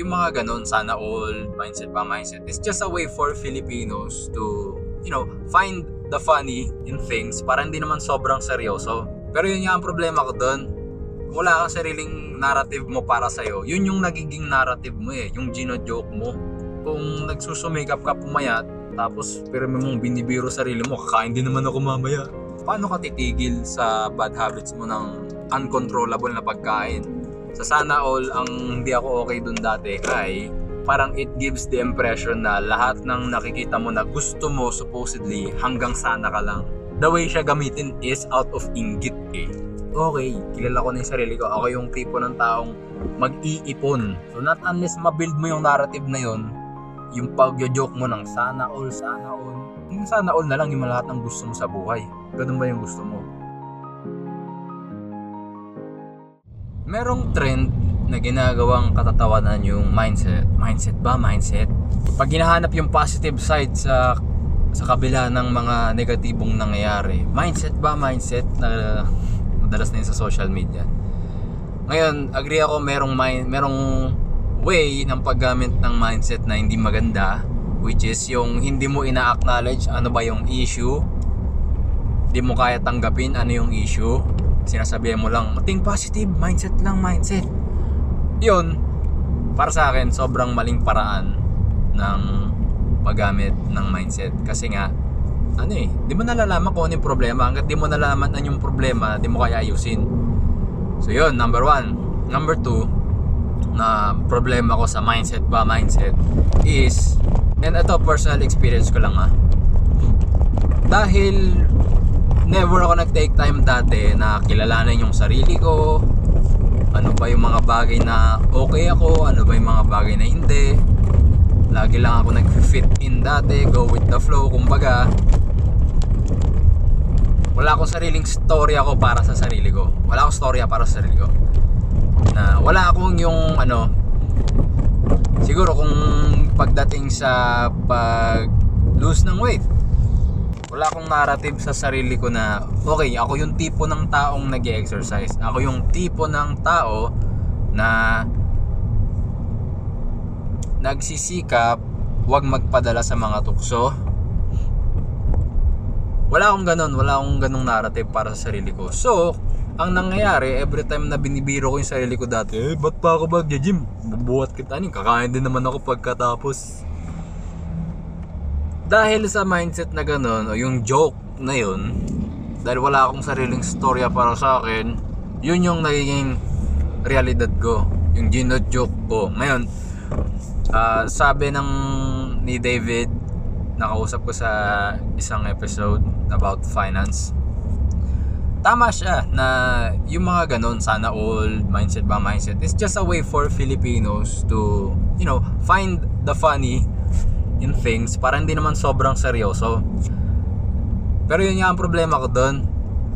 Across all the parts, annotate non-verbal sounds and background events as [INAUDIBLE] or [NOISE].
Yung mga ganon, sana all, mindset ba mindset, is just a way for Filipinos to, you know, find the funny in things para hindi naman sobrang seryoso. Pero yun nga ang problema ko doon. Kung wala kang sariling narrative mo para sa'yo, yun yung nagiging narrative mo eh, yung gino-joke mo. Kung nagsusumikap ka pumayat, tapos pero mong binibiro sarili mo, kakain din naman ako mamaya. Paano ka titigil sa bad habits mo ng uncontrollable na pagkain? Sa sana all ang hindi ako okay dun dati ay parang it gives the impression na lahat ng nakikita mo na gusto mo supposedly hanggang sana ka lang. The way siya gamitin is out of inggit eh. Okay, kilala ko na yung sarili ko. Ako yung tipo ng taong mag-iipon. So not unless ma-build mo yung narrative na yun, yung pag-joke mo ng sana all, sana all. Yung sana all na lang yung lahat ng gusto mo sa buhay. Ganun ba yung gusto mo? Merong trend na ginagawang katatawanan yung mindset. Mindset ba? Mindset? Pag hinahanap yung positive side sa sa kabila ng mga negatibong nangyayari. Mindset ba? Mindset na madalas na yun sa social media. Ngayon, agree ako merong mind, merong way ng paggamit ng mindset na hindi maganda which is yung hindi mo ina-acknowledge ano ba yung issue hindi mo kaya tanggapin ano yung issue sinasabihan mo lang, think positive, mindset lang, mindset. Yun, para sa akin, sobrang maling paraan ng paggamit ng mindset. Kasi nga, ano eh, di mo nalalaman kung ano yung problema. Hanggat di mo nalalaman ano yung problema, di mo kaya ayusin. So yun, number one. Number two, na problema ko sa mindset ba, mindset, is, and ito personal experience ko lang ah. Dahil never ako nag-take time dati na kilalanin yung sarili ko. Ano ba yung mga bagay na okay ako ano ba yung mga bagay na hindi. Lagi lang ako nag-fit in dati go with the flow kumbaga. Wala akong sariling story ako para sa sarili ko. Wala akong storya para sa sarili ko. Na wala akong yung ano siguro kung pagdating sa pag lose ng weight wala akong narrative sa sarili ko na okay, ako yung tipo ng taong nag exercise Ako yung tipo ng tao na nagsisikap wag magpadala sa mga tukso. Wala akong ganun, wala akong ganung narrative para sa sarili ko. So, ang nangyayari, every time na binibiro ko yung sarili ko dati, eh, ba't pa ako mag-gym? Bubuhat kita nin, kakain din naman ako pagkatapos dahil sa mindset na ganun o yung joke na yun dahil wala akong sariling storya para sa akin yun yung nagiging realidad ko yung gino-joke ko. Ngayon uh, sabi ng ni David nakausap ko sa isang episode about finance. Tama siya na yung mga ganun sana all mindset ba mindset is just a way for Filipinos to you know find the funny in things para hindi naman sobrang seryoso. Pero yun ang problema ko doon.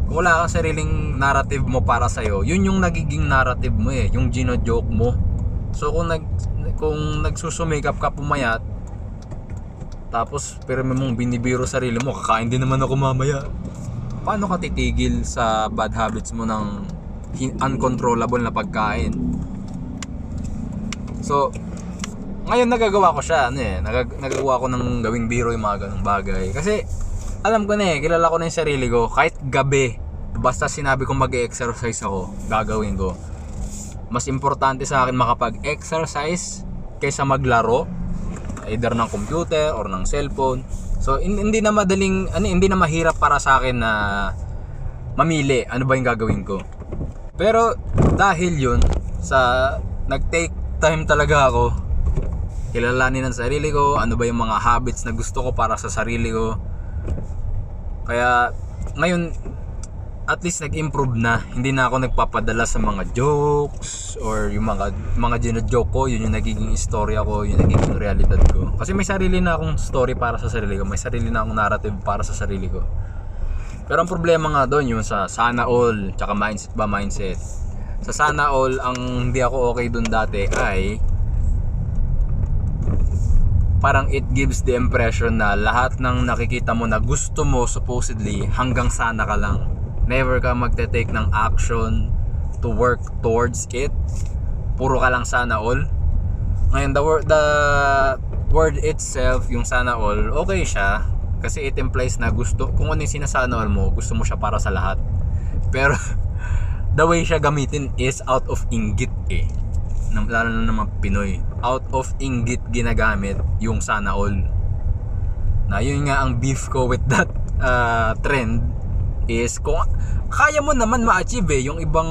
Kung wala kang sariling narrative mo para sa'yo, yun yung nagiging narrative mo eh, yung gino-joke mo. So kung nag kung nagsusumikap ka pumayat, tapos pero mong binibiro sarili mo, kakain din naman ako mamaya. Paano ka titigil sa bad habits mo ng uncontrollable na pagkain? So, ngayon nagagawa ko siya, ano eh, nagag- nagagawa ko ng gawing biro yung mga ganung bagay. Kasi, alam ko na eh, kilala ko na yung sarili ko, kahit gabi, basta sinabi kong mag-exercise ako, gagawin ko. Mas importante sa akin makapag-exercise kaysa maglaro, either ng computer or ng cellphone. So, hindi na madaling, ano, hindi na mahirap para sa akin na mamili ano ba yung gagawin ko. Pero, dahil yun, sa nag-take time talaga ako kilalanin ang sarili ko, ano ba yung mga habits na gusto ko para sa sarili ko. Kaya ngayon at least nag-improve na. Hindi na ako nagpapadala sa mga jokes or yung mga mga gino-joke ko, yun yung nagiging istorya ko, yung nagiging realidad ko. Kasi may sarili na akong story para sa sarili ko, may sarili na akong narrative para sa sarili ko. Pero ang problema nga doon yung sa sana all, tsaka mindset ba mindset. Sa sana all, ang hindi ako okay doon dati ay parang it gives the impression na lahat ng nakikita mo na gusto mo supposedly hanggang sana ka lang. Never ka magte-take ng action to work towards it. Puro ka lang sana all. Ngayon, the word, the word itself, yung sana all, okay siya. Kasi it implies na gusto, kung ano yung sinasana mo, gusto mo siya para sa lahat. Pero, [LAUGHS] the way siya gamitin is out of inggit eh. Nam- Lalo na ng mga Pinoy. Out of inggit ginagamit yung sana all. Na yun nga ang beef ko with that uh, trend is kung kaya mo naman ma-achieve eh, yung ibang,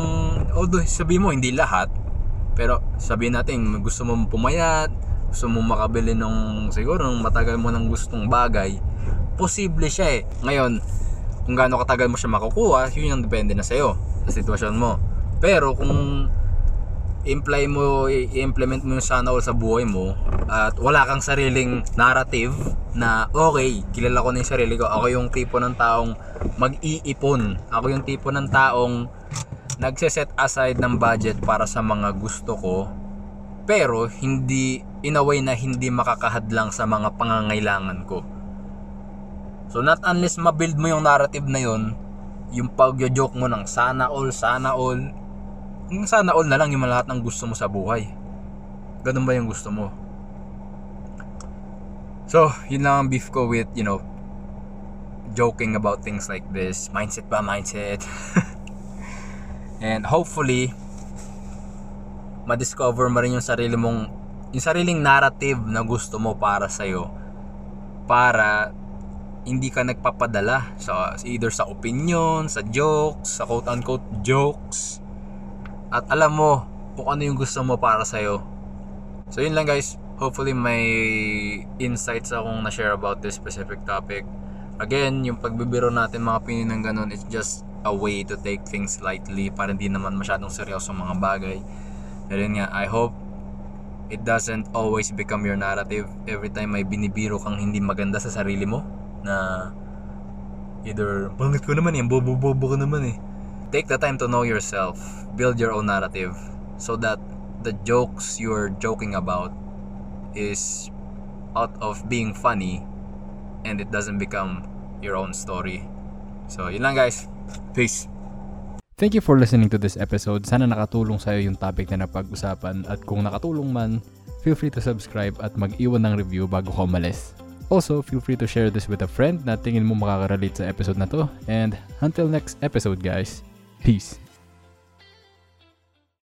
although sabi mo hindi lahat, pero sabihin natin gusto mo pumayat, gusto mo makabili ng siguro ng matagal mo ng gustong bagay, posible siya eh. Ngayon, kung gaano katagal mo siya makukuha, yun yung depende na sa'yo, sa sitwasyon mo. Pero kung imply mo, i-implement mo yung sana all sa buhay mo at wala kang sariling narrative na okay, kilala ko na yung sarili ko. Ako yung tipo ng taong mag-iipon. Ako yung tipo ng taong nagse-set aside ng budget para sa mga gusto ko pero hindi in a way na hindi makakahadlang sa mga pangangailangan ko. So not unless ma-build mo yung narrative na yon, yung pag-joke mo ng sana all, sana all, sana all na lang yung lahat ng gusto mo sa buhay. Ganun ba yung gusto mo? So, yun lang ang beef ko with, you know, joking about things like this. Mindset ba? Mindset. [LAUGHS] And hopefully, ma-discover mo rin yung sarili mong, yung sariling narrative na gusto mo para sa'yo. Para hindi ka nagpapadala sa either sa opinion, sa jokes, sa quote-unquote jokes. At alam mo kung ano yung gusto mo para sa'yo. So yun lang guys. Hopefully may insights akong na-share about this specific topic. Again, yung pagbibiro natin mga Pinoy ng ganun, it's just a way to take things lightly para hindi naman masyadong seryoso mga bagay. Pero yun nga, I hope it doesn't always become your narrative every time may binibiro kang hindi maganda sa sarili mo na either pangit ko naman yan, bobo-bobo ko naman eh. Take the time to know yourself. Build your own narrative so that the jokes you're joking about is out of being funny and it doesn't become your own story. So, yun lang guys. Peace. Thank you for listening to this episode. Sana nakatulong sa'yo yung topic na napag-usapan at kung nakatulong man, feel free to subscribe at mag-iwan ng review bago ka umalis. Also, feel free to share this with a friend na tingin mo makaka-relate sa episode na to. And until next episode guys, peace!